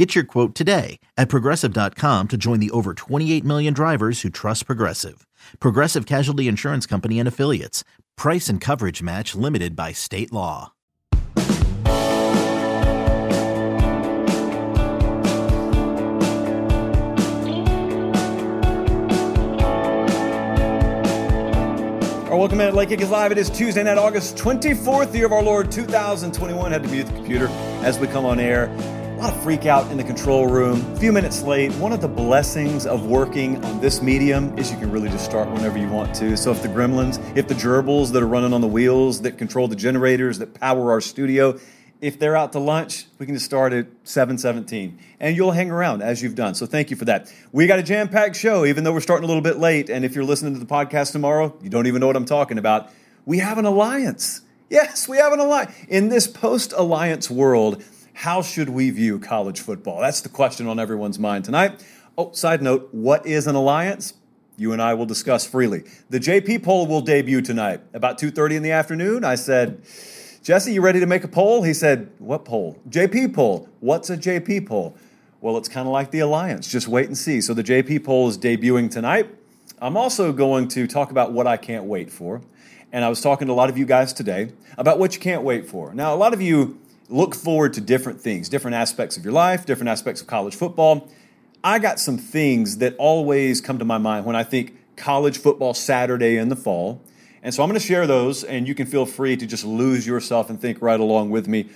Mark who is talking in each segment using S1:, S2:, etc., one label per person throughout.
S1: Get your quote today at progressive.com to join the over 28 million drivers who trust Progressive. Progressive Casualty Insurance Company and Affiliates. Price and coverage match limited by state law.
S2: Our welcome at Late Kick is live. It is Tuesday night, August 24th, year of our Lord 2021. Had to mute the computer as we come on air. A lot of freak out in the control room. A few minutes late. One of the blessings of working on this medium is you can really just start whenever you want to. So if the gremlins, if the gerbils that are running on the wheels that control the generators that power our studio, if they're out to lunch, we can just start at 7:17, and you'll hang around as you've done. So thank you for that. We got a jam-packed show, even though we're starting a little bit late. And if you're listening to the podcast tomorrow, you don't even know what I'm talking about. We have an alliance. Yes, we have an alliance in this post-alliance world. How should we view college football? That's the question on everyone's mind tonight. Oh, side note: What is an alliance? You and I will discuss freely. The JP poll will debut tonight about 2:30 in the afternoon. I said. Jesse, you ready to make a poll? He said, What poll? JP poll. What's a JP poll? Well, it's kind of like the Alliance. Just wait and see. So the JP poll is debuting tonight. I'm also going to talk about what I can't wait for. And I was talking to a lot of you guys today about what you can't wait for. Now, a lot of you look forward to different things, different aspects of your life, different aspects of college football. I got some things that always come to my mind when I think college football Saturday in the fall. And so I'm going to share those, and you can feel free to just lose yourself and think right along with me.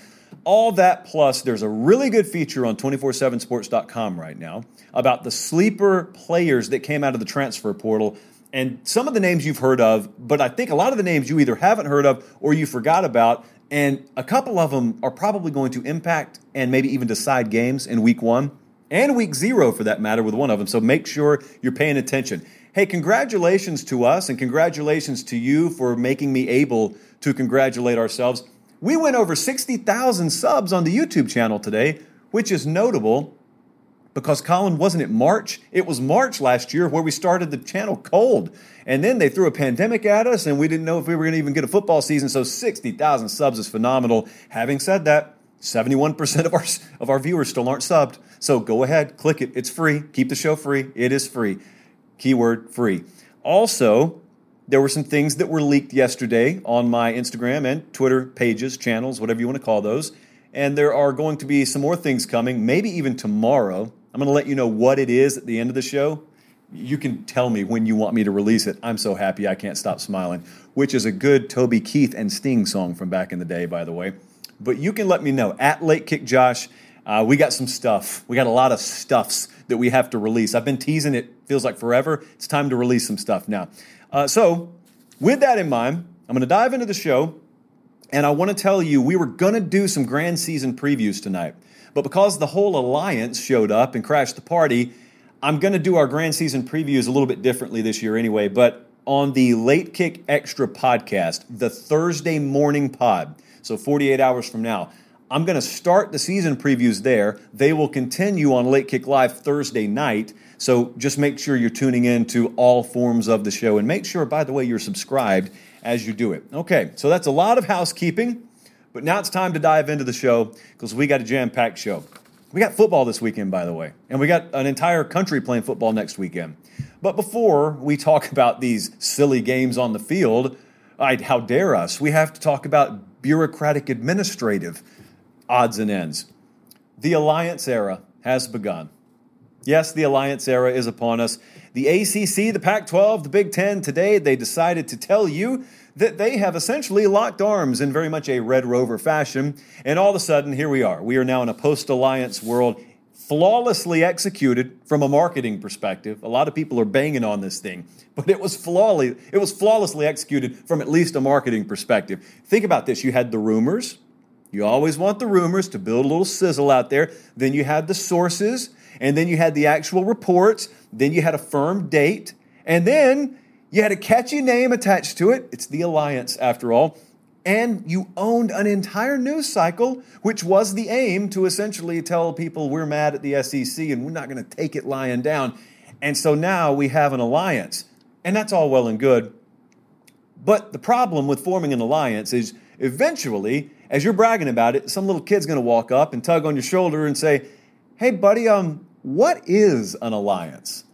S2: All that plus, there's a really good feature on 247sports.com right now about the sleeper players that came out of the transfer portal. And some of the names you've heard of, but I think a lot of the names you either haven't heard of or you forgot about. And a couple of them are probably going to impact and maybe even decide games in week one and week zero for that matter with one of them. So make sure you're paying attention. Hey, congratulations to us and congratulations to you for making me able to congratulate ourselves. We went over 60,000 subs on the YouTube channel today, which is notable because Colin, wasn't it March? It was March last year where we started the channel cold. And then they threw a pandemic at us and we didn't know if we were going to even get a football season. So 60,000 subs is phenomenal. Having said that, 71% of our, of our viewers still aren't subbed. So go ahead, click it. It's free. Keep the show free. It is free keyword free. Also, there were some things that were leaked yesterday on my Instagram and Twitter pages, channels, whatever you want to call those. And there are going to be some more things coming, maybe even tomorrow. I'm going to let you know what it is at the end of the show. You can tell me when you want me to release it. I'm so happy I can't stop smiling, which is a good Toby Keith and Sting song from back in the day, by the way. But you can let me know at Late Kick Josh. Uh, we got some stuff. We got a lot of stuffs that we have to release. I've been teasing it, feels like forever. It's time to release some stuff now. Uh, so, with that in mind, I'm going to dive into the show, and I want to tell you we were going to do some grand season previews tonight. But because the whole alliance showed up and crashed the party, I'm going to do our grand season previews a little bit differently this year anyway. But on the Late Kick Extra podcast, the Thursday morning pod, so 48 hours from now, I'm going to start the season previews there. They will continue on Late Kick Live Thursday night. So just make sure you're tuning in to all forms of the show. And make sure, by the way, you're subscribed as you do it. Okay, so that's a lot of housekeeping. But now it's time to dive into the show because we got a jam packed show. We got football this weekend, by the way, and we got an entire country playing football next weekend. But before we talk about these silly games on the field, I'd, how dare us? We have to talk about bureaucratic administrative odds and ends. The alliance era has begun. Yes, the alliance era is upon us. The ACC, the Pac 12, the Big Ten, today they decided to tell you that they have essentially locked arms in very much a Red Rover fashion. And all of a sudden, here we are. We are now in a post alliance world, flawlessly executed from a marketing perspective. A lot of people are banging on this thing, but it was flawlessly, it was flawlessly executed from at least a marketing perspective. Think about this you had the rumors, you always want the rumors to build a little sizzle out there. Then you had the sources, and then you had the actual reports. Then you had a firm date, and then You had a catchy name attached to it. It's the Alliance, after all. And you owned an entire news cycle, which was the aim to essentially tell people we're mad at the SEC and we're not going to take it lying down. And so now we have an alliance. And that's all well and good. But the problem with forming an alliance is eventually, as you're bragging about it, some little kid's going to walk up and tug on your shoulder and say, Hey, buddy, um, what is an alliance?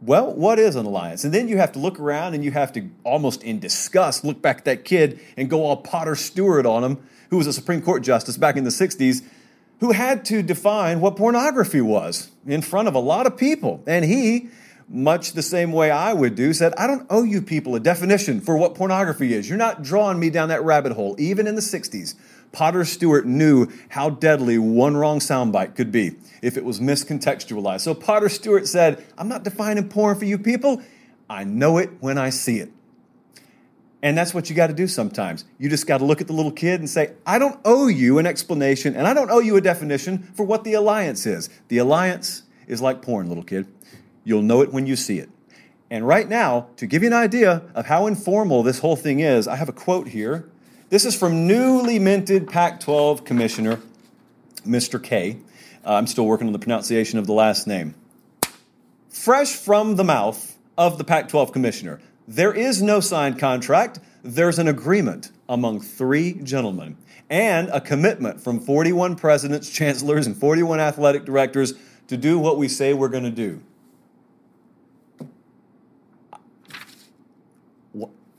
S2: Well, what is an alliance? And then you have to look around and you have to almost in disgust look back at that kid and go all Potter Stewart on him, who was a Supreme Court justice back in the 60s, who had to define what pornography was in front of a lot of people. And he, much the same way I would do, said, I don't owe you people a definition for what pornography is. You're not drawing me down that rabbit hole, even in the 60s. Potter Stewart knew how deadly one wrong soundbite could be if it was miscontextualized. So Potter Stewart said, I'm not defining porn for you people. I know it when I see it. And that's what you got to do sometimes. You just got to look at the little kid and say, I don't owe you an explanation and I don't owe you a definition for what the alliance is. The alliance is like porn, little kid. You'll know it when you see it. And right now, to give you an idea of how informal this whole thing is, I have a quote here this is from newly minted Pac 12 Commissioner, Mr. K. uh, still working on the pronunciation of the last name. Fresh from the mouth of the Pac 12 Commissioner, there is no signed contract. There's an agreement among three gentlemen and a commitment from 41 presidents, chancellors, and 41 athletic directors to do what we say we're going to do.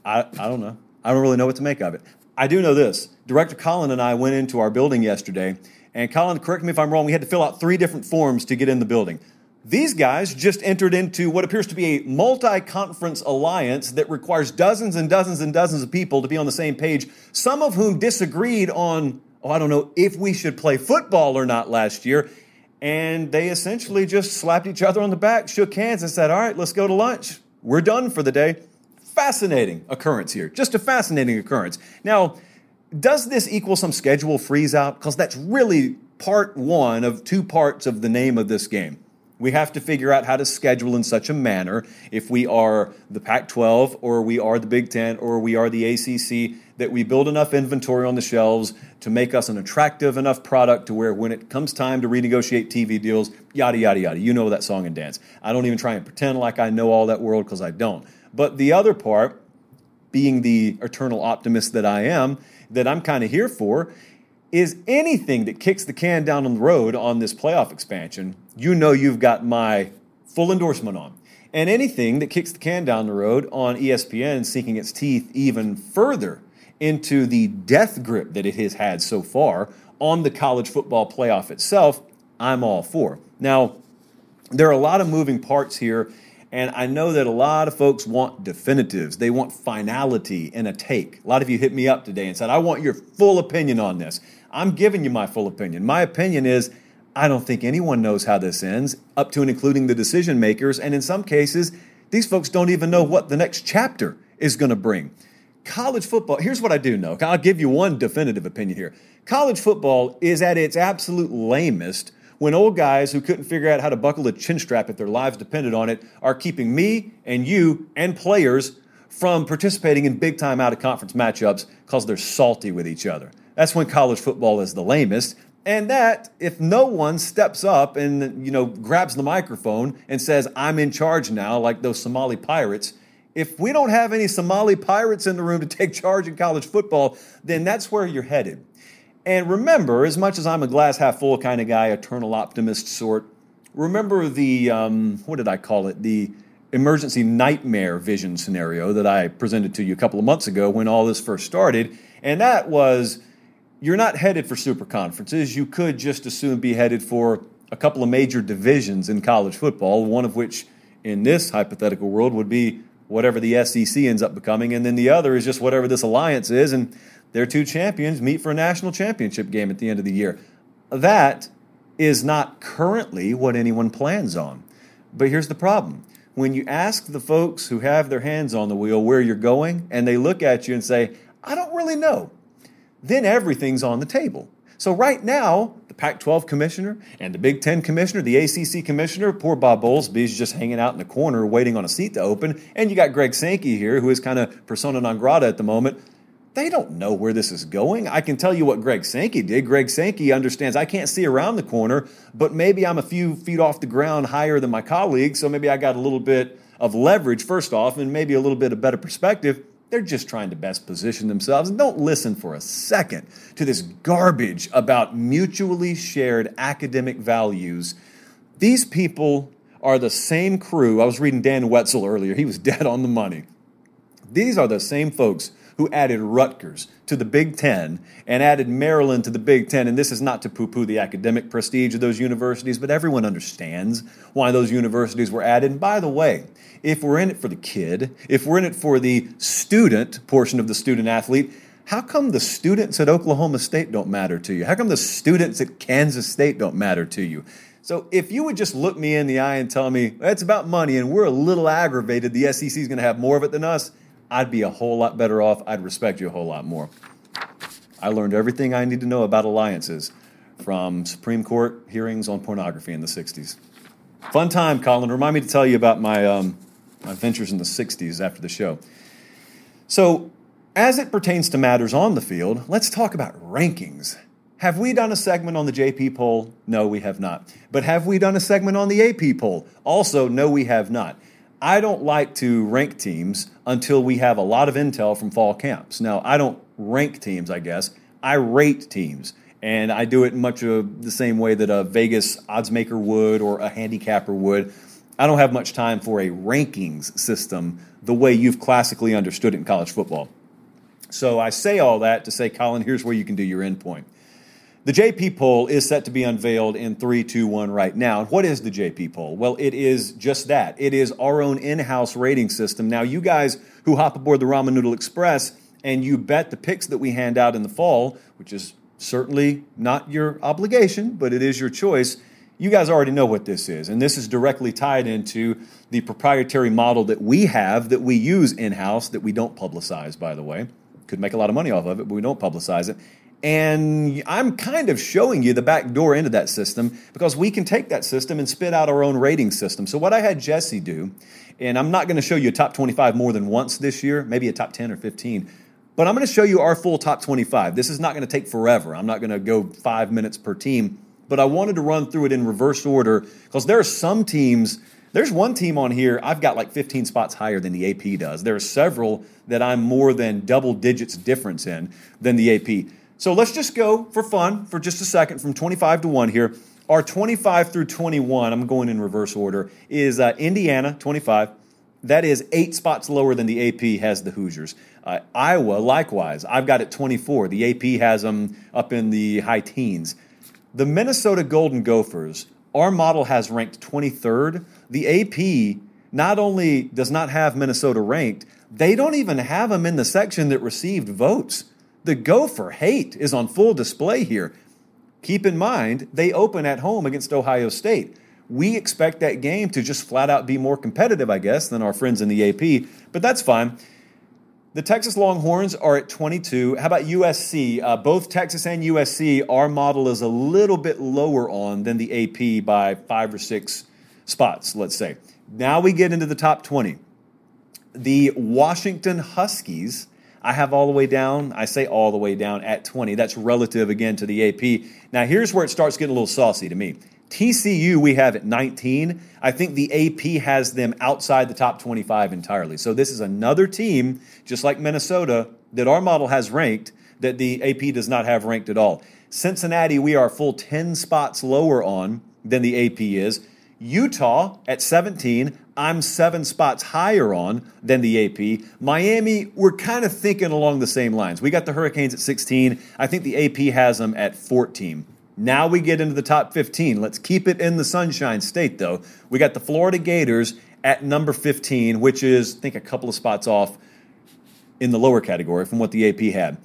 S2: I, I don't know. I don't really know what to make of it. I do know this. Director Colin and I went into our building yesterday, and Colin, correct me if I'm wrong, we had to fill out three different forms to get in the building. These guys just entered into what appears to be a multi conference alliance that requires dozens and dozens and dozens of people to be on the same page, some of whom disagreed on, oh, I don't know, if we should play football or not last year. And they essentially just slapped each other on the back, shook hands, and said, All right, let's go to lunch. We're done for the day fascinating occurrence here. Just a fascinating occurrence. Now, does this equal some schedule freeze out? Because that's really part one of two parts of the name of this game. We have to figure out how to schedule in such a manner if we are the Pac 12 or we are the Big Ten or we are the ACC that we build enough inventory on the shelves to make us an attractive enough product to where when it comes time to renegotiate TV deals, yada, yada, yada. You know that song and dance. I don't even try and pretend like I know all that world because I don't. But the other part, being the eternal optimist that I am, that I'm kind of here for, is anything that kicks the can down on the road on this playoff expansion, you know you've got my full endorsement on. And anything that kicks the can down the road on ESPN sinking its teeth even further into the death grip that it has had so far on the college football playoff itself, I'm all for. Now, there are a lot of moving parts here and I know that a lot of folks want definitives. They want finality in a take. A lot of you hit me up today and said, I want your full opinion on this. I'm giving you my full opinion. My opinion is I don't think anyone knows how this ends, up to and including the decision makers. And in some cases, these folks don't even know what the next chapter is going to bring. College football, here's what I do know. I'll give you one definitive opinion here. College football is at its absolute lamest when old guys who couldn't figure out how to buckle a chin strap if their lives depended on it are keeping me and you and players from participating in big time out of conference matchups because they're salty with each other. That's when college football is the lamest. And that, if no one steps up and you know grabs the microphone and says, "I'm in charge now," like those Somali pirates, if we don't have any Somali pirates in the room to take charge in college football, then that's where you're headed. And remember, as much as I'm a glass half full kind of guy, eternal optimist sort, remember the, um, what did I call it? The emergency nightmare vision scenario that I presented to you a couple of months ago when all this first started. And that was you're not headed for super conferences. You could just as soon be headed for a couple of major divisions in college football, one of which in this hypothetical world would be whatever the SEC ends up becoming, and then the other is just whatever this alliance is. And their two champions meet for a national championship game at the end of the year. That is not currently what anyone plans on. But here's the problem when you ask the folks who have their hands on the wheel where you're going, and they look at you and say, I don't really know, then everything's on the table. So, right now, the Pac 12 commissioner and the Big Ten commissioner, the ACC commissioner, poor Bob Bowlesby just hanging out in the corner waiting on a seat to open. And you got Greg Sankey here, who is kind of persona non grata at the moment. They don't know where this is going. I can tell you what Greg Sankey did. Greg Sankey understands I can't see around the corner, but maybe I'm a few feet off the ground higher than my colleagues, so maybe I got a little bit of leverage first off and maybe a little bit of better perspective. They're just trying to best position themselves. Don't listen for a second to this garbage about mutually shared academic values. These people are the same crew. I was reading Dan Wetzel earlier, he was dead on the money. These are the same folks who added Rutgers to the Big Ten and added Maryland to the Big Ten. And this is not to poo poo the academic prestige of those universities, but everyone understands why those universities were added. And by the way, if we're in it for the kid, if we're in it for the student portion of the student athlete, how come the students at Oklahoma State don't matter to you? How come the students at Kansas State don't matter to you? So if you would just look me in the eye and tell me it's about money and we're a little aggravated, the SEC is going to have more of it than us, I'd be a whole lot better off. I'd respect you a whole lot more. I learned everything I need to know about alliances from Supreme Court hearings on pornography in the 60s. Fun time, Colin. Remind me to tell you about my, um, my ventures in the 60s after the show. So, as it pertains to matters on the field, let's talk about rankings. Have we done a segment on the JP poll? No, we have not. But have we done a segment on the AP poll? Also, no, we have not. I don't like to rank teams until we have a lot of intel from fall camps. Now, I don't rank teams, I guess. I rate teams. And I do it much of the same way that a Vegas odds maker would or a handicapper would. I don't have much time for a rankings system the way you've classically understood it in college football. So I say all that to say, Colin, here's where you can do your endpoint. The JP poll is set to be unveiled in 321 right now. What is the JP poll? Well, it is just that. It is our own in house rating system. Now, you guys who hop aboard the Ramen Noodle Express and you bet the picks that we hand out in the fall, which is certainly not your obligation, but it is your choice. You guys already know what this is. And this is directly tied into the proprietary model that we have that we use in house that we don't publicize, by the way. Could make a lot of money off of it, but we don't publicize it. And I'm kind of showing you the back door into that system because we can take that system and spit out our own rating system. So, what I had Jesse do, and I'm not going to show you a top 25 more than once this year, maybe a top 10 or 15, but I'm going to show you our full top 25. This is not going to take forever. I'm not going to go five minutes per team, but I wanted to run through it in reverse order because there are some teams. There's one team on here, I've got like 15 spots higher than the AP does. There are several that I'm more than double digits difference in than the AP. So let's just go for fun for just a second from 25 to 1 here. Our 25 through 21, I'm going in reverse order, is uh, Indiana, 25. That is eight spots lower than the AP has the Hoosiers. Uh, Iowa, likewise, I've got it 24. The AP has them up in the high teens. The Minnesota Golden Gophers, our model has ranked 23rd. The AP not only does not have Minnesota ranked, they don't even have them in the section that received votes. The Gopher hate is on full display here. Keep in mind, they open at home against Ohio State. We expect that game to just flat out be more competitive, I guess, than our friends in the AP, but that's fine. The Texas Longhorns are at 22. How about USC? Uh, both Texas and USC, our model is a little bit lower on than the AP by five or six spots, let's say. Now we get into the top 20. The Washington Huskies I have all the way down. I say all the way down at 20. That's relative again to the AP. Now, here's where it starts getting a little saucy to me. TCU, we have at 19. I think the AP has them outside the top 25 entirely. So, this is another team, just like Minnesota, that our model has ranked that the AP does not have ranked at all. Cincinnati, we are full 10 spots lower on than the AP is. Utah at 17, I'm seven spots higher on than the AP. Miami, we're kind of thinking along the same lines. We got the Hurricanes at 16. I think the AP has them at 14. Now we get into the top 15. Let's keep it in the Sunshine State, though. We got the Florida Gators at number 15, which is, I think, a couple of spots off in the lower category from what the AP had.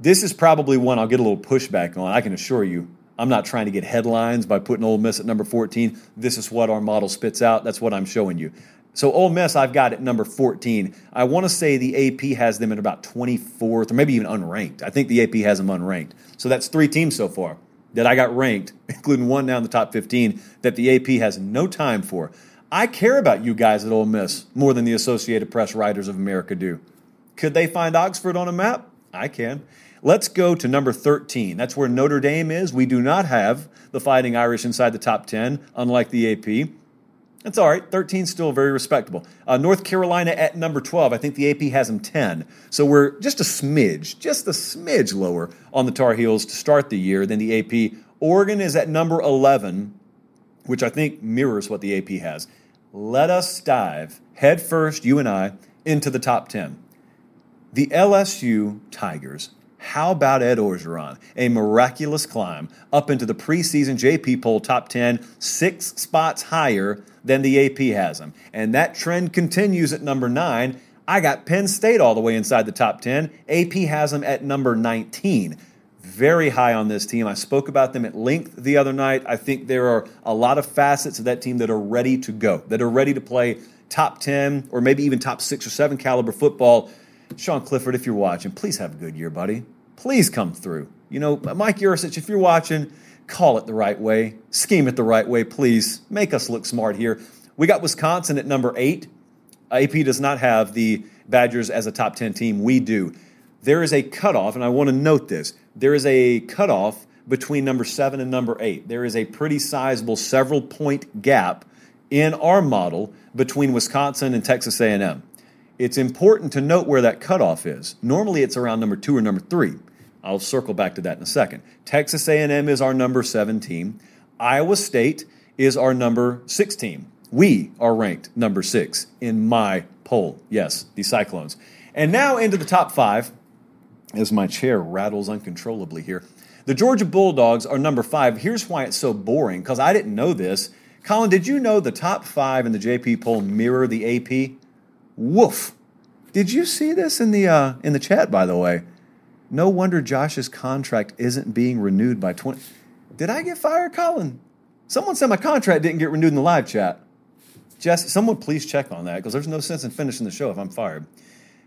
S2: This is probably one I'll get a little pushback on, I can assure you. I'm not trying to get headlines by putting Ole Miss at number 14. This is what our model spits out. That's what I'm showing you. So Ole Miss, I've got at number 14. I want to say the AP has them at about 24th or maybe even unranked. I think the AP has them unranked. So that's three teams so far that I got ranked, including one now in the top 15 that the AP has no time for. I care about you guys at Ole Miss more than the Associated Press writers of America do. Could they find Oxford on a map? I can. Let's go to number 13. That's where Notre Dame is. We do not have the Fighting Irish inside the top 10, unlike the AP. That's all right. 13 still very respectable. Uh, North Carolina at number 12. I think the AP has them 10. So we're just a smidge, just a smidge lower on the Tar Heels to start the year than the AP. Oregon is at number 11, which I think mirrors what the AP has. Let us dive head first, you and I, into the top 10. The LSU Tigers how about Ed Orgeron? A miraculous climb up into the preseason JP poll top 10, six spots higher than the AP has him. And that trend continues at number nine. I got Penn State all the way inside the top 10. AP has them at number 19. Very high on this team. I spoke about them at length the other night. I think there are a lot of facets of that team that are ready to go, that are ready to play top 10 or maybe even top six or seven caliber football. Sean Clifford, if you're watching, please have a good year, buddy please come through. You know, Mike Yurcich, if you're watching, call it the right way, scheme it the right way, please. Make us look smart here. We got Wisconsin at number eight. AP does not have the Badgers as a top 10 team. We do. There is a cutoff, and I want to note this there is a cutoff between number seven and number eight. There is a pretty sizable several point gap in our model between Wisconsin and Texas A&M. It's important to note where that cutoff is. Normally, it's around number two or number three. I'll circle back to that in a second. Texas A&M is our number seven team. Iowa State is our number six team. We are ranked number six in my poll. Yes, the Cyclones. And now into the top five, as my chair rattles uncontrollably here. The Georgia Bulldogs are number five. Here's why it's so boring, because I didn't know this. Colin, did you know the top five in the JP poll mirror the AP? Woof. Did you see this in the uh, in the chat? By the way, no wonder Josh's contract isn't being renewed by twenty. Did I get fired, Colin? Someone said my contract didn't get renewed in the live chat. Jess, someone please check on that because there's no sense in finishing the show if I'm fired.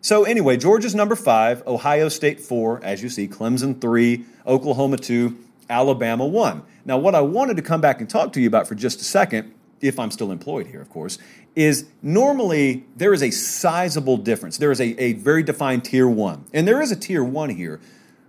S2: So anyway, Georgia's number five, Ohio State four, as you see, Clemson three, Oklahoma two, Alabama one. Now, what I wanted to come back and talk to you about for just a second, if I'm still employed here, of course, is normally there is a sizable difference. There is a, a very defined tier one, and there is a tier one here,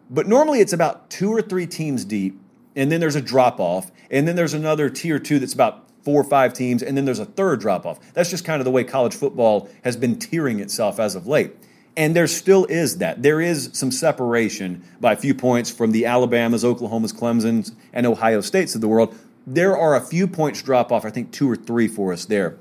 S2: but normally it's about two or three teams deep, and then there's a drop off, and then there's another tier two that's about four or five teams, and then there's a third drop off. That's just kind of the way college football has been tiering itself as of late. And there still is that. There is some separation by a few points from the Alabamas, Oklahomas, Clemsons, and Ohio States of the world. There are a few points drop off, I think two or three for us there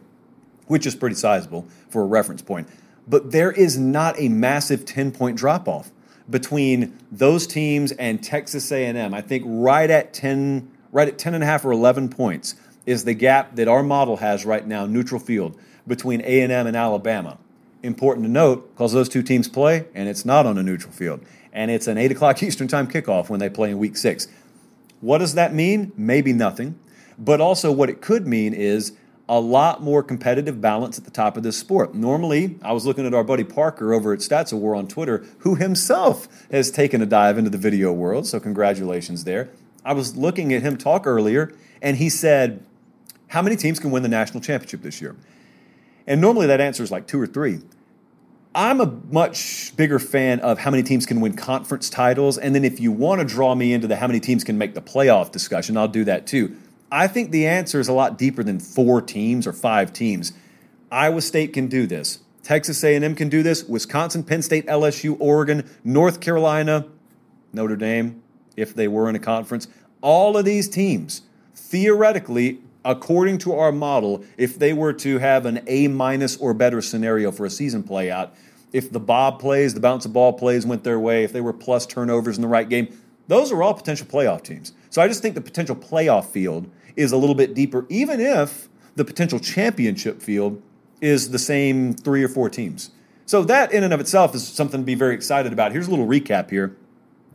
S2: which is pretty sizable for a reference point. But there is not a massive 10 point drop off between those teams and Texas A&M. I think right at 10 right at 10 and a half or 11 points is the gap that our model has right now neutral field between A&M and Alabama. Important to note because those two teams play and it's not on a neutral field and it's an 8 o'clock Eastern time kickoff when they play in week six. What does that mean? Maybe nothing. But also, what it could mean is a lot more competitive balance at the top of this sport. Normally, I was looking at our buddy Parker over at Stats of War on Twitter, who himself has taken a dive into the video world, so congratulations there. I was looking at him talk earlier, and he said, How many teams can win the national championship this year? And normally that answer is like two or three. I'm a much bigger fan of how many teams can win conference titles. And then if you want to draw me into the how many teams can make the playoff discussion, I'll do that too. I think the answer is a lot deeper than four teams or five teams. Iowa State can do this. Texas A&M can do this. Wisconsin, Penn State, LSU, Oregon, North Carolina, Notre Dame, if they were in a conference. All of these teams, theoretically, according to our model, if they were to have an A minus or better scenario for a season play out, if the bob plays, the bounce of ball plays went their way, if they were plus turnovers in the right game, those are all potential playoff teams. So I just think the potential playoff field is a little bit deeper, even if the potential championship field is the same three or four teams. So that in and of itself is something to be very excited about. Here's a little recap here.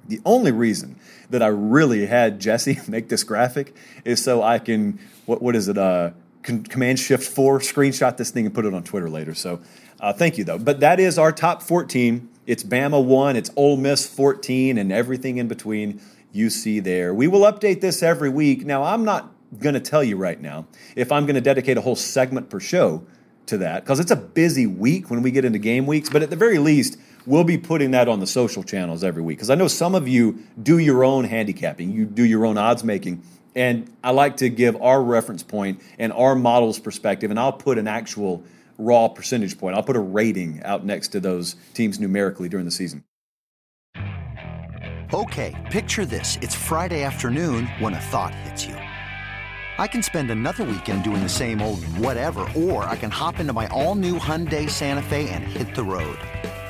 S2: The only reason that I really had Jesse make this graphic is so I can what what is it uh Command Shift 4, screenshot this thing and put it on Twitter later. So uh, thank you, though. But that is our top 14. It's Bama 1, it's Ole Miss 14, and everything in between you see there. We will update this every week. Now, I'm not going to tell you right now if I'm going to dedicate a whole segment per show to that because it's a busy week when we get into game weeks. But at the very least, we'll be putting that on the social channels every week because I know some of you do your own handicapping, you do your own odds making. And I like to give our reference point and our model's perspective, and I'll put an actual raw percentage point. I'll put a rating out next to those teams numerically during the season.
S3: Okay, picture this. It's Friday afternoon when a thought hits you. I can spend another weekend doing the same old whatever, or I can hop into my all new Hyundai Santa Fe and hit the road.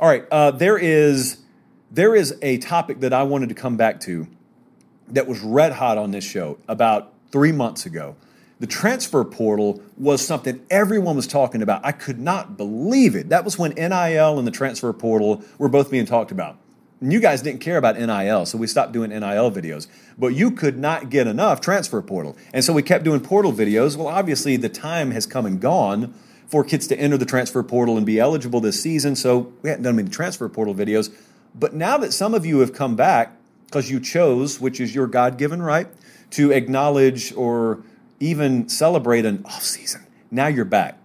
S2: All right, uh, there is there is a topic that I wanted to come back to that was red hot on this show about three months ago. The transfer portal was something everyone was talking about. I could not believe it. That was when NIL and the transfer portal were both being talked about. And you guys didn't care about NIL, so we stopped doing NIL videos. But you could not get enough transfer portal. And so we kept doing portal videos. Well, obviously, the time has come and gone for kids to enter the transfer portal and be eligible this season. So we hadn't done many transfer portal videos. But now that some of you have come back because you chose, which is your God given right, to acknowledge or even celebrate an off season, now you're back.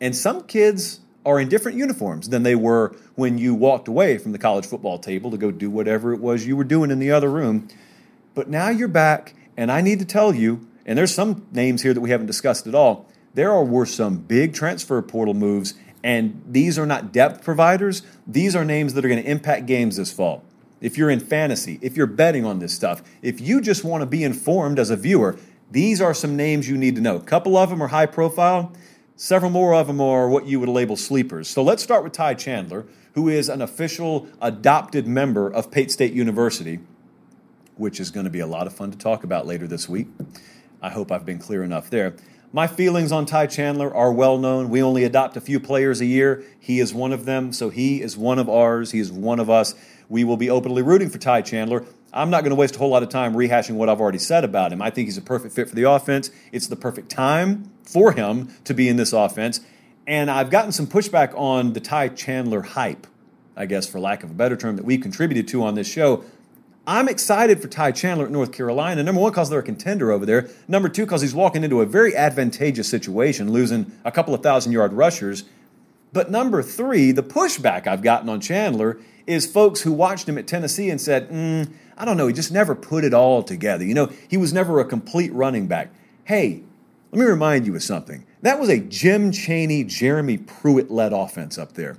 S2: And some kids are in different uniforms than they were when you walked away from the college football table to go do whatever it was you were doing in the other room. But now you're back, and I need to tell you, and there's some names here that we haven't discussed at all there are, were some big transfer portal moves, and these are not depth providers. These are names that are going to impact games this fall. If you're in fantasy, if you're betting on this stuff, if you just want to be informed as a viewer, these are some names you need to know. A couple of them are high profile, several more of them are what you would label sleepers. So let's start with Ty Chandler, who is an official adopted member of Pate State University, which is going to be a lot of fun to talk about later this week. I hope I've been clear enough there. My feelings on Ty Chandler are well known. We only adopt a few players a year. He is one of them, so he is one of ours. He is one of us. We will be openly rooting for Ty Chandler. I'm not going to waste a whole lot of time rehashing what I've already said about him. I think he's a perfect fit for the offense. It's the perfect time for him to be in this offense. And I've gotten some pushback on the Ty Chandler hype, I guess, for lack of a better term, that we've contributed to on this show. I'm excited for Ty Chandler at North Carolina. Number one, because they're a contender over there. Number two, because he's walking into a very advantageous situation, losing a couple of thousand yard rushers. But number three, the pushback I've gotten on Chandler is folks who watched him at Tennessee and said, mm, I don't know, he just never put it all together. You know, he was never a complete running back. Hey, let me remind you of something. That was a Jim Chaney, Jeremy Pruitt led offense up there.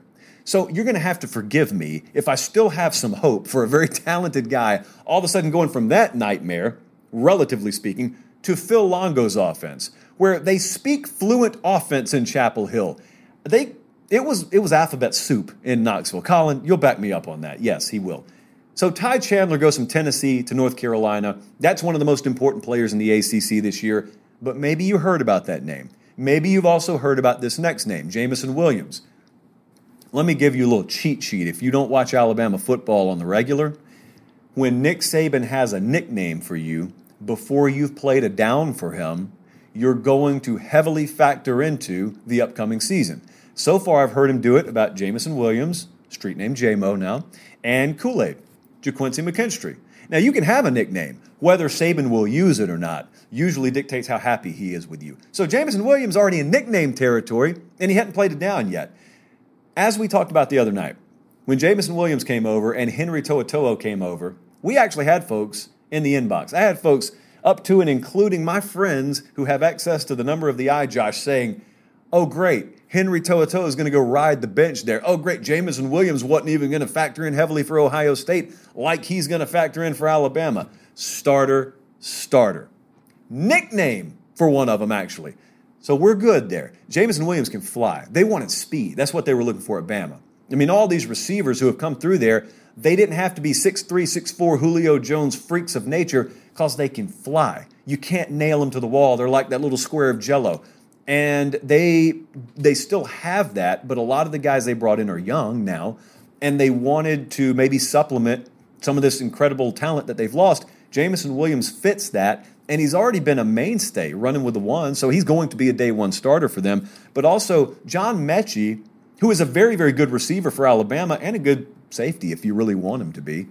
S2: So you're going to have to forgive me if I still have some hope for a very talented guy all of a sudden going from that nightmare, relatively speaking, to Phil Longo's offense, where they speak fluent offense in Chapel Hill. They it was it was alphabet soup in Knoxville. Colin, you'll back me up on that. Yes, he will. So Ty Chandler goes from Tennessee to North Carolina. That's one of the most important players in the ACC this year. But maybe you heard about that name. Maybe you've also heard about this next name, Jameson Williams. Let me give you a little cheat sheet. If you don't watch Alabama football on the regular, when Nick Saban has a nickname for you before you've played a down for him, you're going to heavily factor into the upcoming season. So far, I've heard him do it about Jameson Williams, street name Jamo now, and Kool Aid, Ga'Quincy McKinstry. Now, you can have a nickname. Whether Saban will use it or not usually dictates how happy he is with you. So, Jameson Williams already in nickname territory, and he hadn't played it down yet as we talked about the other night, when Jameson Williams came over and Henry To'oTo'o came over, we actually had folks in the inbox. I had folks up to and including my friends who have access to the number of the eye, Josh, saying, oh, great, Henry To'oTo'o is going to go ride the bench there. Oh, great, Jameson Williams wasn't even going to factor in heavily for Ohio State like he's going to factor in for Alabama. Starter, starter. Nickname for one of them, actually. So we're good there. Jameson Williams can fly. They wanted speed. That's what they were looking for at Bama. I mean, all these receivers who have come through there, they didn't have to be 6'3, 6'4 Julio Jones freaks of nature because they can fly. You can't nail them to the wall. They're like that little square of jello. And they they still have that, but a lot of the guys they brought in are young now, and they wanted to maybe supplement some of this incredible talent that they've lost. Jameson Williams fits that, and he's already been a mainstay running with the one, so he's going to be a day one starter for them. But also, John Metchie, who is a very, very good receiver for Alabama and a good safety if you really want him to be.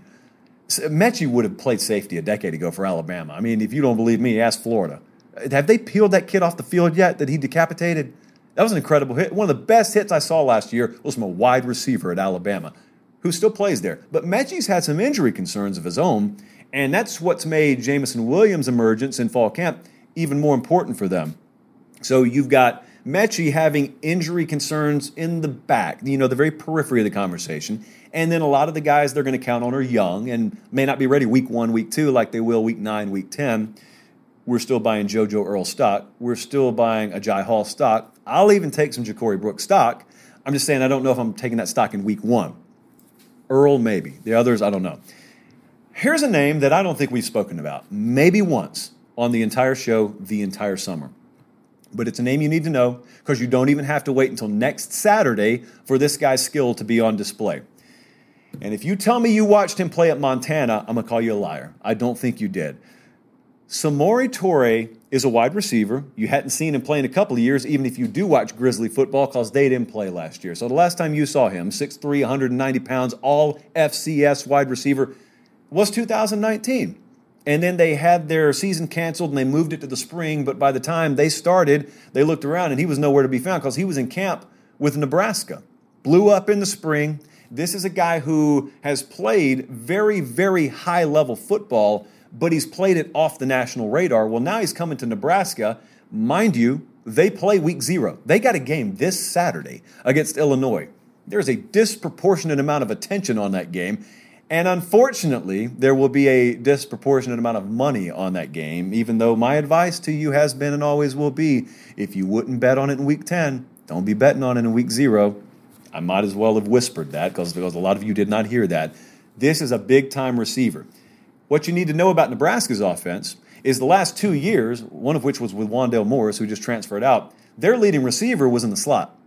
S2: Metchie would have played safety a decade ago for Alabama. I mean, if you don't believe me, ask Florida. Have they peeled that kid off the field yet that he decapitated? That was an incredible hit. One of the best hits I saw last year was from a wide receiver at Alabama who still plays there. But Metchie's had some injury concerns of his own, and that's what's made Jameson Williams' emergence in fall camp even more important for them. So you've got Metchie having injury concerns in the back, you know, the very periphery of the conversation. And then a lot of the guys they're going to count on are young and may not be ready week one, week two, like they will week nine, week 10. We're still buying JoJo Earle stock. We're still buying Agiye Hall stock. I'll even take some Ja'Corey Brooks stock. I'm just saying I don't know if I'm taking that stock in week one. Earle, maybe. The others, I don't know. Here's a name that I don't think we've spoken about, maybe once on the entire show, the entire summer. But it's a name you need to know because you don't even have to wait until next Saturday for this guy's skill to be on display. And if you tell me you watched him play at Montana, I'm going to call you a liar. I don't think you did. Samori Toure is a wide receiver. You hadn't seen him play in a couple of years, even if you do watch Grizzly football, because they didn't play last year. So the last time you saw him, 6'3, 190 pounds, all FCS wide receiver, was 2019. And then they had their season canceled and they moved it to the spring. But by the time they started, they looked around and he was nowhere to be found because he was in camp with Nebraska. Blew up in the spring. This is a guy who has played very, very high level football, but he's played it off the national radar. Well, now he's coming to Nebraska. Mind you, they play week zero. They got a game this Saturday against Illinois. There's a disproportionate amount of attention on that game. And unfortunately, there will be a disproportionate amount of money on that game, even though my advice to you has been and always will be if you wouldn't bet on it in week 10, don't be betting on it in week zero. I might as well have whispered that because a lot of you did not hear that. This is a big time receiver. What you need to know about Nebraska's offense is the last two years, one of which was with Wan'Dale Morris, who just transferred out, their leading receiver was in the slot.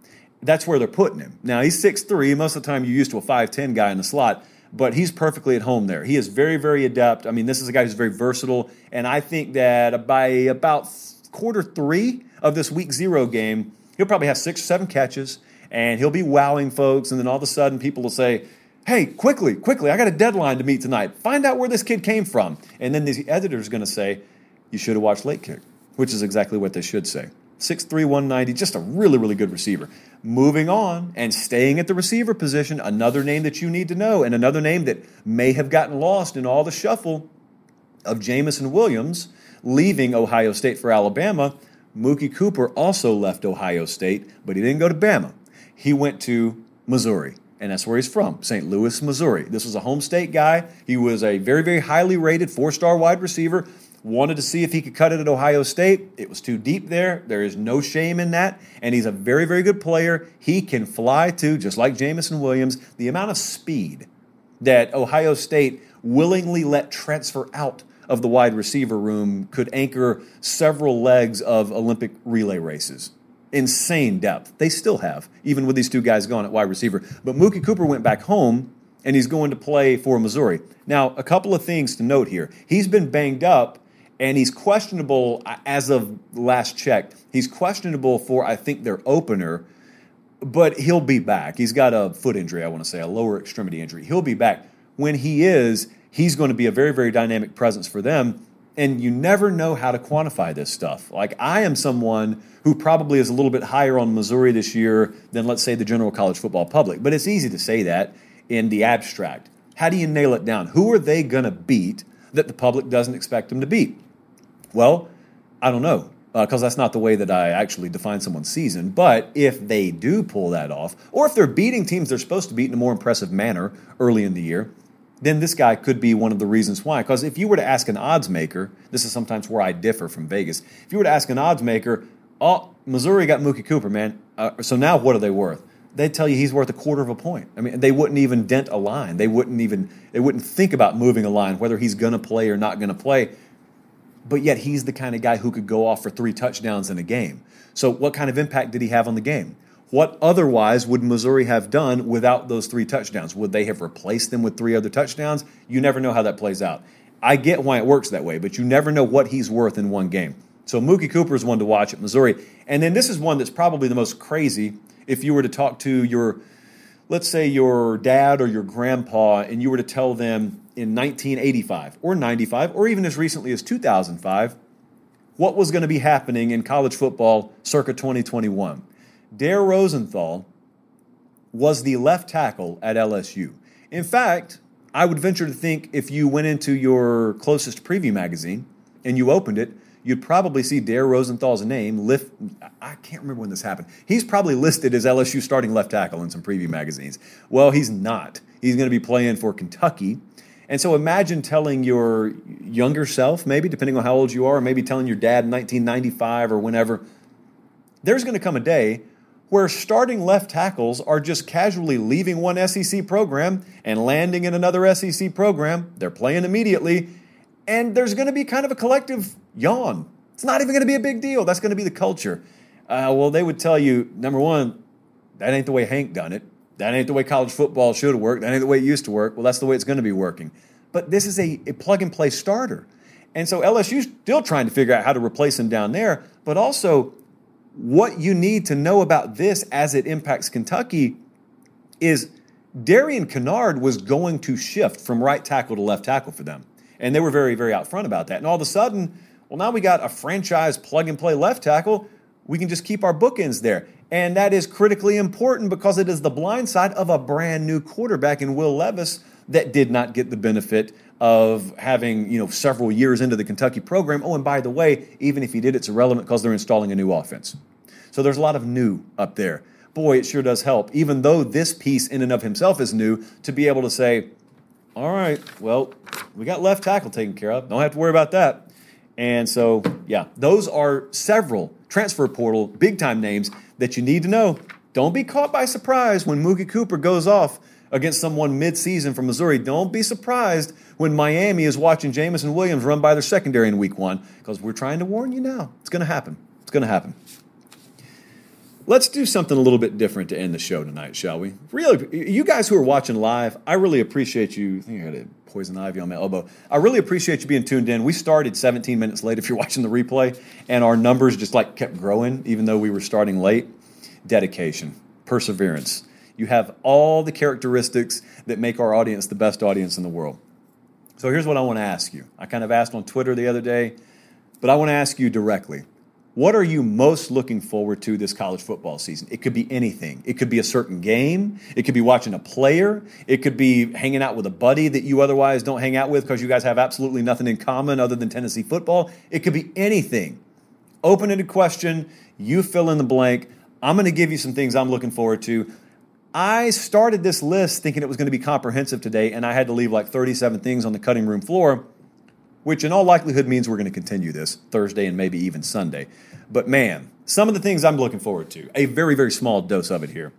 S2: That's where they're putting him. Now, he's 6'3. Most of the time, you're used to a 5'10 guy in the slot but he's perfectly at home there. He is very, very adept. I mean, this is a guy who's very versatile, and I think that by about quarter three of this week zero game, he'll probably have six or seven catches, and he'll be wowing folks, and then all of a sudden people will say, hey, quickly, quickly, I got a deadline to meet tonight. Find out where this kid came from. And then the editor's going to say, you should have watched Late Kick, which is exactly what they should say. 6'3, 190, just a really, really good receiver. Moving on and staying at the receiver position, another name that you need to know, and another name that may have gotten lost in all the shuffle of Jameson Williams leaving Ohio State for Alabama. Mookie Cooper also left Ohio State, but he didn't go to Bama. He went to Missouri, and that's where he's from, St. Louis, Missouri. This was a home state guy. He was a very, very highly rated four star wide receiver wanted to see if he could cut it at Ohio State. It was too deep there. There is no shame in that. And he's a very, very good player. He can fly too, just like Jameson Williams. The amount of speed that Ohio State willingly let transfer out of the wide receiver room could anchor several legs of Olympic relay races. Insane depth. They still have, even with these two guys gone at wide receiver. But Mookie Cooper went back home and he's going to play for Missouri. Now, a couple of things to note here. He's been banged up and he's questionable uh, as of last check. He's questionable for I think their opener, but he'll be back. He's got a foot injury, I want to say, a lower extremity injury. He'll be back. When he is, he's going to be a very very dynamic presence for them. And you never know how to quantify this stuff. Like I am someone who probably is a little bit higher on Missouri this year than let's say the general college football public. But it's easy to say that in the abstract. How do you nail it down? Who are they going to beat that the public doesn't expect them to beat? Well, I don't know because uh, that's not the way that I actually define someone's season. But if they do pull that off, or if they're beating teams they're supposed to beat in a more impressive manner early in the year, then this guy could be one of the reasons why. Because if you were to ask an odds maker, this is sometimes where I differ from Vegas. If you were to ask an odds maker, oh, Missouri got Mookie Cooper, man. Uh, so now what are they worth? They'd tell you he's worth a quarter of a point. I mean, they wouldn't even dent a line. They wouldn't even they wouldn't think about moving a line, whether he's going to play or not going to play but yet he's the kind of guy who could go off for three touchdowns in a game. So, what kind of impact did he have on the game? What otherwise would Missouri have done without those three touchdowns? Would they have replaced them with three other touchdowns? You never know how that plays out. I get why it works that way, but you never know what he's worth in one game. So, Mookie Cooper is one to watch at Missouri. And then this is one that's probably the most crazy if you were to talk to your, let's say, your dad or your grandpa, and you were to tell them, in 1985 or 95 or even as recently as 2005 what was going to be happening in college football circa 2021. Dare Rosenthal was the left tackle at LSU. In fact, I would venture to think if you went into your closest preview magazine and you opened it, you'd probably see Dare Rosenthal's name lift. I can't remember when this happened. He's probably listed as LSU starting left tackle in some preview magazines. Well, he's not. He's going to be playing for Kentucky and so imagine telling your younger self, maybe depending on how old you are, or maybe telling your dad in 1995 or whenever, there's going to come a day where starting left tackles are just casually leaving one SEC program and landing in another SEC program. They're playing immediately, and there's going to be kind of a collective yawn. It's not even going to be a big deal. That's going to be the culture. Uh, well, they would tell you number one, that ain't the way Hank done it. That ain't the way college football should have worked. That ain't the way it used to work. Well, that's the way it's going to be working. But this is a, a plug and play starter. And so LSU's still trying to figure out how to replace him down there, but also what you need to know about this as it impacts Kentucky is Darian Kinnard was going to shift from right tackle to left tackle for them. And they were very, very out front about that. And all of a sudden, well, now we got a franchise plug and play left tackle. We can just keep our bookends there. And that is critically important because it is the blind side of a brand new quarterback in Will Levis that did not get the benefit of having you know several years into the Kentucky program. Oh, and by the way, even if he did, it's irrelevant because they're installing a new offense. So there's a lot of new up there. Boy, it sure does help, even though this piece in and of himself is new, to be able to say, all right, well, we got left tackle taken care of. Don't have to worry about that. And so, yeah, those are several transfer portal big time names that you need to know. Don't be caught by surprise when Mookie Cooper goes off against someone mid-season from Missouri. Don't be surprised when Miami is watching Jameson Williams run by their secondary in week one, because we're trying to warn you now. It's going to happen. It's going to happen. Let's do something a little bit different to end the show tonight, shall we? Really, you guys who are watching live, I really appreciate you. I think I got a poison ivy on my elbow. I really appreciate you being tuned in. We started 17 minutes late if you're watching the replay, and our numbers just like kept growing even though we were starting late dedication, perseverance. You have all the characteristics that make our audience the best audience in the world. So here's what I want to ask you. I kind of asked on Twitter the other day, but I want to ask you directly. What are you most looking forward to this college football season? It could be anything. It could be a certain game. It could be watching a player. It could be hanging out with a buddy that you otherwise don't hang out with because you guys have absolutely nothing in common other than Tennessee football. It could be anything. Open ended question. You fill in the blank. I'm going to give you some things I'm looking forward to. I started this list thinking it was going to be comprehensive today, and I had to leave like 37 things on the cutting room floor, which in all likelihood means we're going to continue this Thursday and maybe even Sunday. But man, some of the things I'm looking forward to, a very, very small dose of it here.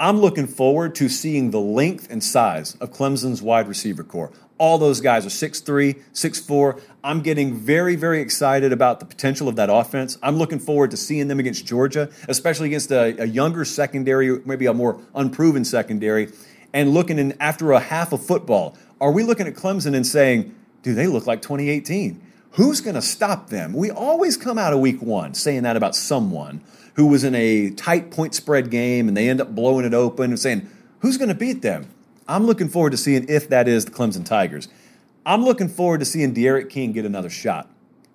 S2: I'm looking forward to seeing the length and size of Clemson's wide receiver corps. All those guys are 6'3, 6'4. I'm getting very, very excited about the potential of that offense. I'm looking forward to seeing them against Georgia, especially against a, a younger secondary, maybe a more unproven secondary, and looking in after a half of football. Are we looking at Clemson and saying, do they look like 2018? Who's going to stop them? We always come out of week one saying that about someone who was in a tight point spread game and they end up blowing it open and saying, who's going to beat them? I'm looking forward to seeing if that is the Clemson Tigers. I'm looking forward to seeing D'Eriq King get another shot.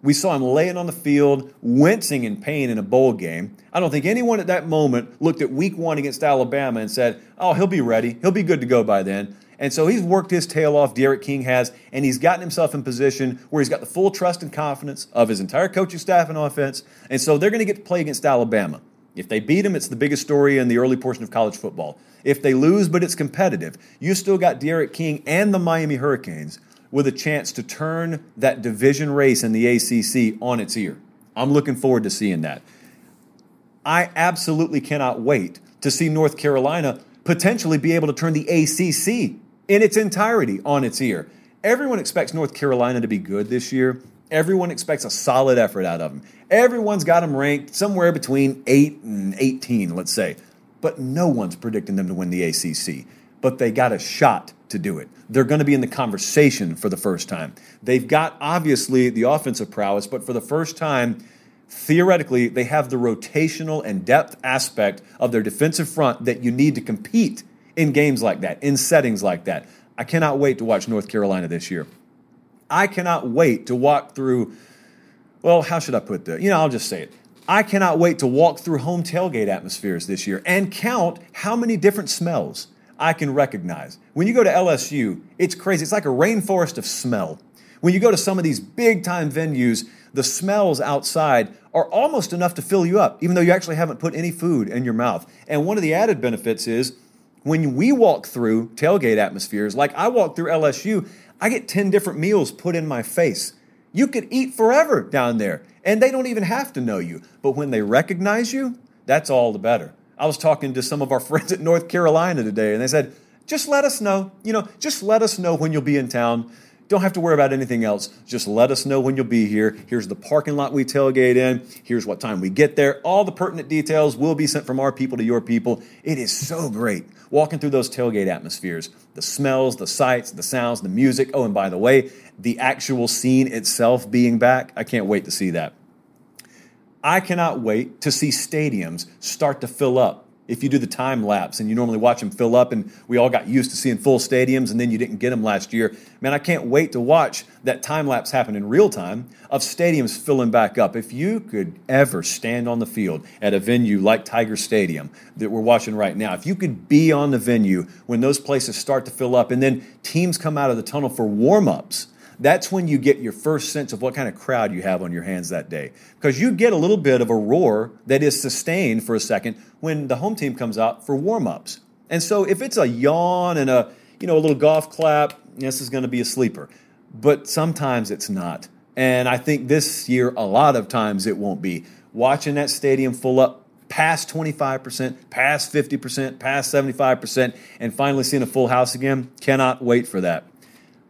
S2: We saw him laying on the field, wincing in pain in a bowl game. I don't think anyone at that moment looked at week one against Alabama and said, oh, he'll be ready. He'll be good to go by then. And so he's worked his tail off, D'Eriq King has, and he's gotten himself in position where he's got the full trust and confidence of his entire coaching staff and offense. And so they're going to get to play against Alabama. If they beat them, it's the biggest story in the early portion of college football. If they lose, but it's competitive, you still got D'Eriq King and the Miami Hurricanes with a chance to turn that division race in the ACC on its ear. I'm looking forward to seeing that. I absolutely cannot wait to see North Carolina potentially be able to turn the ACC in its entirety on its ear. Everyone expects North Carolina to be good this year. Everyone expects a solid effort out of them. Everyone's got them ranked somewhere between 8 and 18, let's say. But no one's predicting them to win the ACC. But they got a shot to do it. They're going to be in the conversation for the first time. They've got, obviously, the offensive prowess, but for the first time, theoretically, they have the rotational and depth aspect of their defensive front that you need to compete in games like that, in settings like that. I cannot wait to watch North Carolina this year. I cannot wait to walk through, well, how should I put that? You know, I'll just say it. I cannot wait to walk through home tailgate atmospheres this year and count how many different smells I can recognize. When you go to LSU, it's crazy. It's like a rainforest of smell. When you go to some of these big time venues, the smells outside are almost enough to fill you up, even though you actually haven't put any food in your mouth. And one of the added benefits is when we walk through tailgate atmospheres, like I walk through LSU, I get 10 different meals put in my face. You could eat forever down there, and they don't even have to know you. But when they recognize you, that's all the better. I was talking to some of our friends at North Carolina today, and they said, just let us know. You know, just let us know when you'll be in town. Don't have to worry about anything else. Just let us know when you'll be here. Here's the parking lot we tailgate in. Here's what time we get there. All the pertinent details will be sent from our people to your people. It is so great walking through those tailgate atmospheres the smells, the sights, the sounds, the music. Oh, and by the way, the actual scene itself being back. I can't wait to see that. I cannot wait to see stadiums start to fill up if you do the time lapse and you normally watch them fill up, and we all got used to seeing full stadiums and then you didn't get them last year. Man, I can't wait to watch that time lapse happen in real time of stadiums filling back up. If you could ever stand on the field at a venue like Tiger Stadium that we're watching right now, if you could be on the venue when those places start to fill up and then teams come out of the tunnel for warm ups that's when you get your first sense of what kind of crowd you have on your hands that day. Because you get a little bit of a roar that is sustained for a second when the home team comes out for warm ups. And so if it's a yawn and a you know a little golf clap, this is going to be a sleeper. But sometimes it's not. And I think this year a lot of times it won't be. Watching that stadium full up past 25%, past 50%, past 75%, and finally seeing a full house again, cannot wait for that.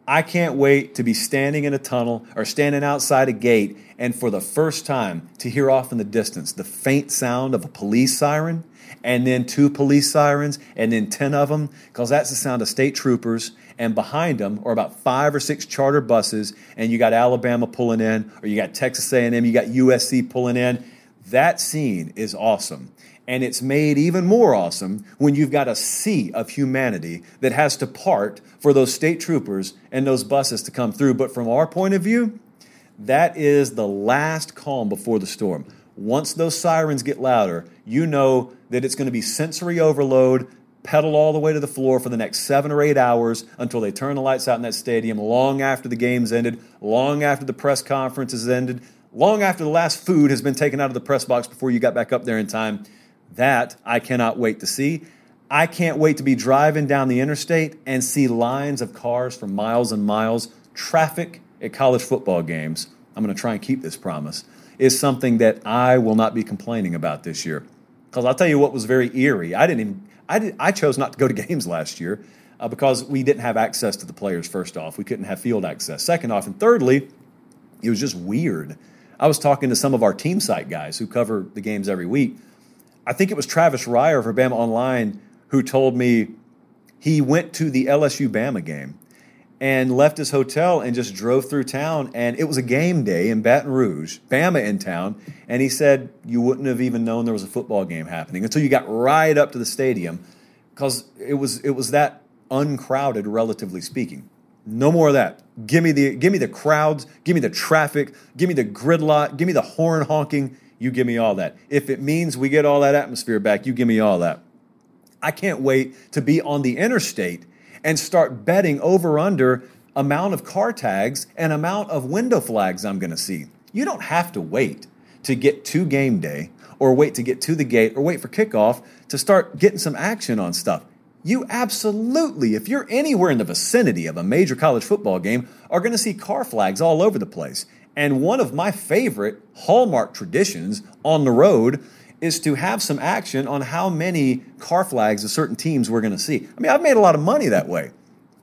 S2: I can't wait to be standing in a tunnel or standing outside a gate and for the first time to hear off in the distance the faint sound of a police siren and then two police sirens and then 10 of them because that's the sound of state troopers and behind them are about five or six charter buses and you got alabama pulling in or you got texas a&m you got usc pulling in. That scene is awesome and it's made even more awesome when you've got a sea of humanity that has to part for those state troopers and those buses to come through. But from our point of view, that is the last calm before the storm. Once those sirens get louder, you know that it's going to be sensory overload, pedal all the way to the floor for the next seven or eight hours until they turn the lights out in that stadium, long after the game's ended, long after the press conference has ended, long after the last food has been taken out of the press box before you got back up there in time. That I cannot wait to see. I can't wait to be driving down the interstate and see lines of cars for miles and miles. Traffic at college football games, I'm going to try and keep this promise, is something that I will not be complaining about this year. Because I'll tell you what was very eerie. I didn't even, I, did, I chose not to go to games last year uh, because we didn't have access to the players, first off. We couldn't have field access. Second off, and thirdly, it was just weird. I was talking to some of our team site guys who cover the games every week I think it was Travis Reier for Bama Online who told me he went to the LSU Bama game and left his hotel and just drove through town. And it was a game day in Baton Rouge, Bama in town. And he said you wouldn't have even known there was a football game happening until you got right up to the stadium because it was, it was that uncrowded, relatively speaking. No more of that. Give me the give me the crowds, give me the traffic, give me the gridlock, give me the horn honking you give me all that. If it means we get all that atmosphere back, you give me all that. I can't wait to be on the interstate and start betting over under amount of car tags and amount of window flags I'm going to see. You don't have to wait to get to game day or wait to get to the gate or wait for kickoff to start getting some action on stuff. You absolutely, if you're anywhere in the vicinity of a major college football game, are going to see car flags all over the place. And one of my favorite hallmark traditions on the road is to have some action on how many car flags of certain teams we're going to see. I mean, I've made a lot of money that way.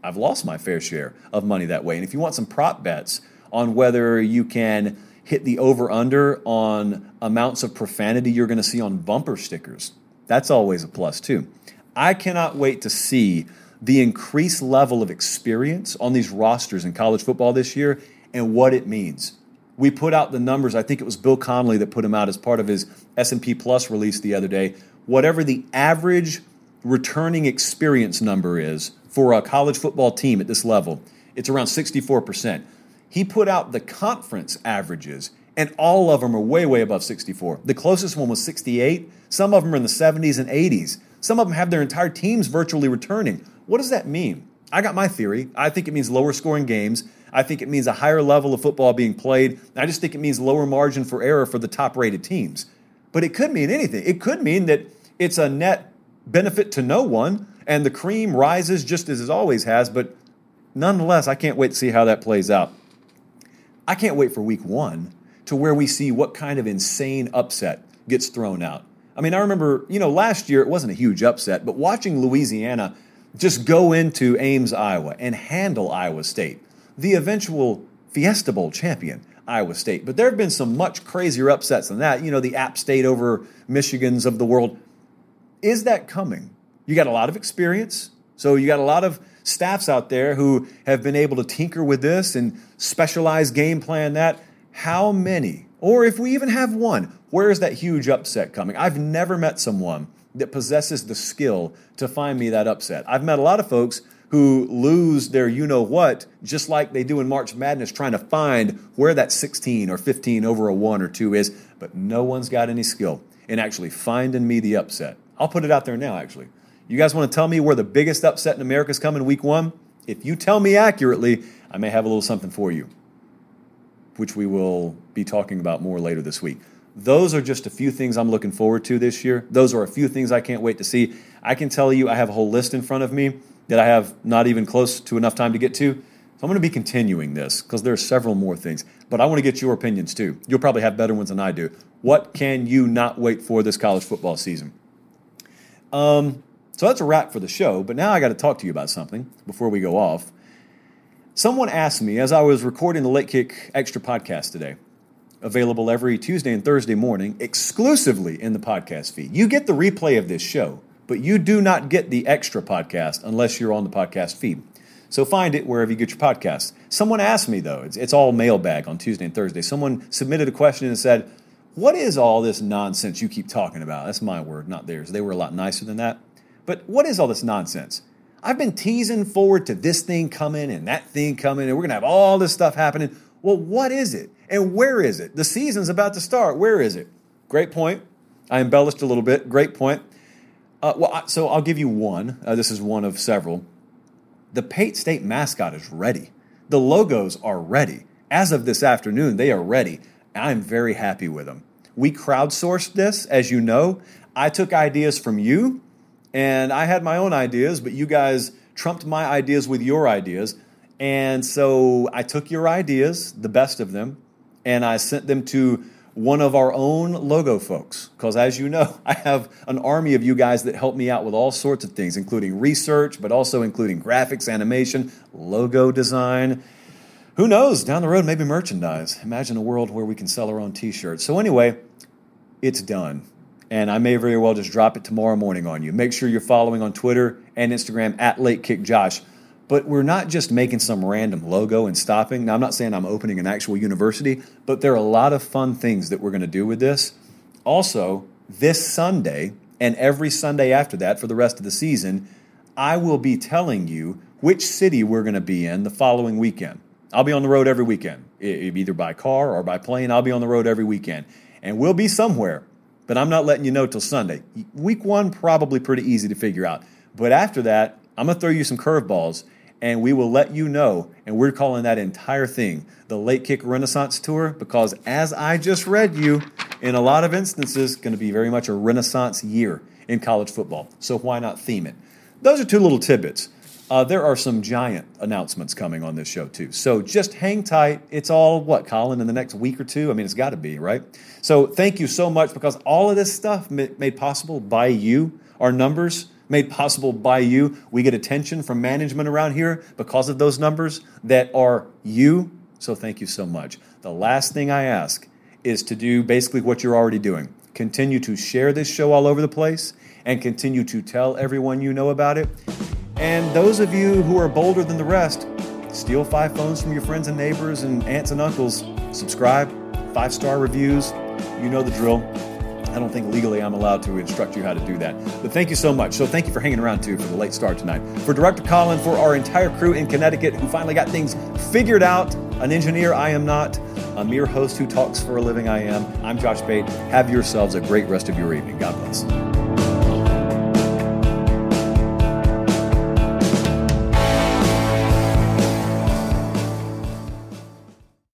S2: I've lost my fair share of money that way. And if you want some prop bets on whether you can hit the over under on amounts of profanity you're going to see on bumper stickers, that's always a plus too. I cannot wait to see the increased level of experience on these rosters in college football this year and what it means. We put out the numbers. I think it was Bill Connelly that put them out as part of his S&P Plus release the other day. Whatever the average returning experience number is for a college football team at this level, it's around 64%. He put out the conference averages, and all of them are way, way above 64. The closest one was 68. Some of them are in the 70s and 80s. Some of them have their entire teams virtually returning. What does that mean? I got my theory. I think it means lower scoring games. I think it means a higher level of football being played. I just think it means lower margin for error for the top rated teams. But it could mean anything. It could mean that it's a net benefit to no one and the cream rises just as it always has. But nonetheless, I can't wait to see how that plays out. I can't wait for week one to where we see what kind of insane upset gets thrown out. I mean, I remember, you know, last year it wasn't a huge upset, but watching Louisiana just go into Ames, Iowa and handle Iowa State the eventual Fiesta Bowl champion, Iowa State. But there have been some much crazier upsets than that. You know, the App State over Michigans of the world. Is that coming? You got a lot of experience. So you got a lot of staffs out there who have been able to tinker with this and specialize game plan that. How many, or if we even have one, where is that huge upset coming? I've never met someone that possesses the skill to find me that upset. I've met a lot of folks who lose their you know what, just like they do in March Madness, trying to find where that 16 or 15 over a one or two is. But no one's got any skill in actually finding me the upset. I'll put it out there now, actually. You guys want to tell me where the biggest upset in America is coming week one? If you tell me accurately, I may have a little something for you, which we will be talking about more later this week. Those are just a few things I'm looking forward to this year. Those are a few things I can't wait to see. I can tell you I have a whole list in front of me that I have not even close to enough time to get to. So I'm going to be continuing this because there are several more things. But I want to get your opinions too. You'll probably have better ones than I do. What can you not wait for this college football season? Um, so that's a wrap for the show. But now I got to talk to you about something before we go off. Someone asked me as I was recording the Late Kick Extra podcast today, available every Tuesday and Thursday morning, exclusively in the podcast feed. You get the replay of this show but you do not get the extra podcast unless you're on the podcast feed. So find it wherever you get your podcasts. Someone asked me, though, it's, it's all mailbag on Tuesday and Thursday. Someone submitted a question and said, What is all this nonsense you keep talking about? That's my word, not theirs. They were a lot nicer than that. But what is all this nonsense? I've been teasing forward to this thing coming and that thing coming, and we're going to have all this stuff happening. Well, what is it? And where is it? The season's about to start. Where is it? Great point. I embellished a little bit. Great point. Uh, well, so I'll give you one. Uh, this is one of several. The Pate State mascot is ready. The logos are ready. As of this afternoon, they are ready. I'm very happy with them. We crowdsourced this, as you know. I took ideas from you, and I had my own ideas, but you guys trumped my ideas with your ideas. And so I took your ideas, the best of them, and I sent them to one of our own logo folks. Because as you know, I have an army of you guys that help me out with all sorts of things, including research, but also including graphics, animation, logo design. Who knows? Down the road, maybe merchandise. Imagine a world where we can sell our own t shirts. So, anyway, it's done. And I may very well just drop it tomorrow morning on you. Make sure you're following on Twitter and Instagram at Late Kick Josh. But we're not just making some random logo and stopping. Now, I'm not saying I'm opening an actual university, but there are a lot of fun things that we're going to do with this. Also, this Sunday and every Sunday after that for the rest of the season, I will be telling you which city we're going to be in the following weekend. I'll be on the road every weekend, either by car or by plane. I'll be on the road every weekend. And we'll be somewhere, but I'm not letting you know till Sunday. Week one, probably pretty easy to figure out. But after that, I'm going to throw you some curveballs and we will let you know. And we're calling that entire thing the Late Kick Renaissance Tour because, as I just read you, in a lot of instances, going to be very much a renaissance year in college football. So why not theme it? Those are two little tidbits. Uh, there are some giant announcements coming on this show, too. So just hang tight. It's all, what, Colin, in the next week or two? I mean, it's got to be, right? So thank you so much because all of this stuff made possible by you, our numbers made possible by you. We get attention from management around here because of those numbers that are you. So thank you so much. The last thing I ask is to do basically what you're already doing continue to share this show all over the place and continue to tell everyone you know about it. And those of you who are bolder than the rest, steal five phones from your friends and neighbors and aunts and uncles, subscribe, five star reviews. You know the drill. I don't think legally I'm allowed to instruct you how to do that. But thank you so much. So thank you for hanging around too for the late start tonight. For Director Colin, for our entire crew in Connecticut who finally got things figured out, an engineer I am not, a mere host who talks for a living I am. I'm Josh Pate. Have yourselves a great rest of your evening. God bless.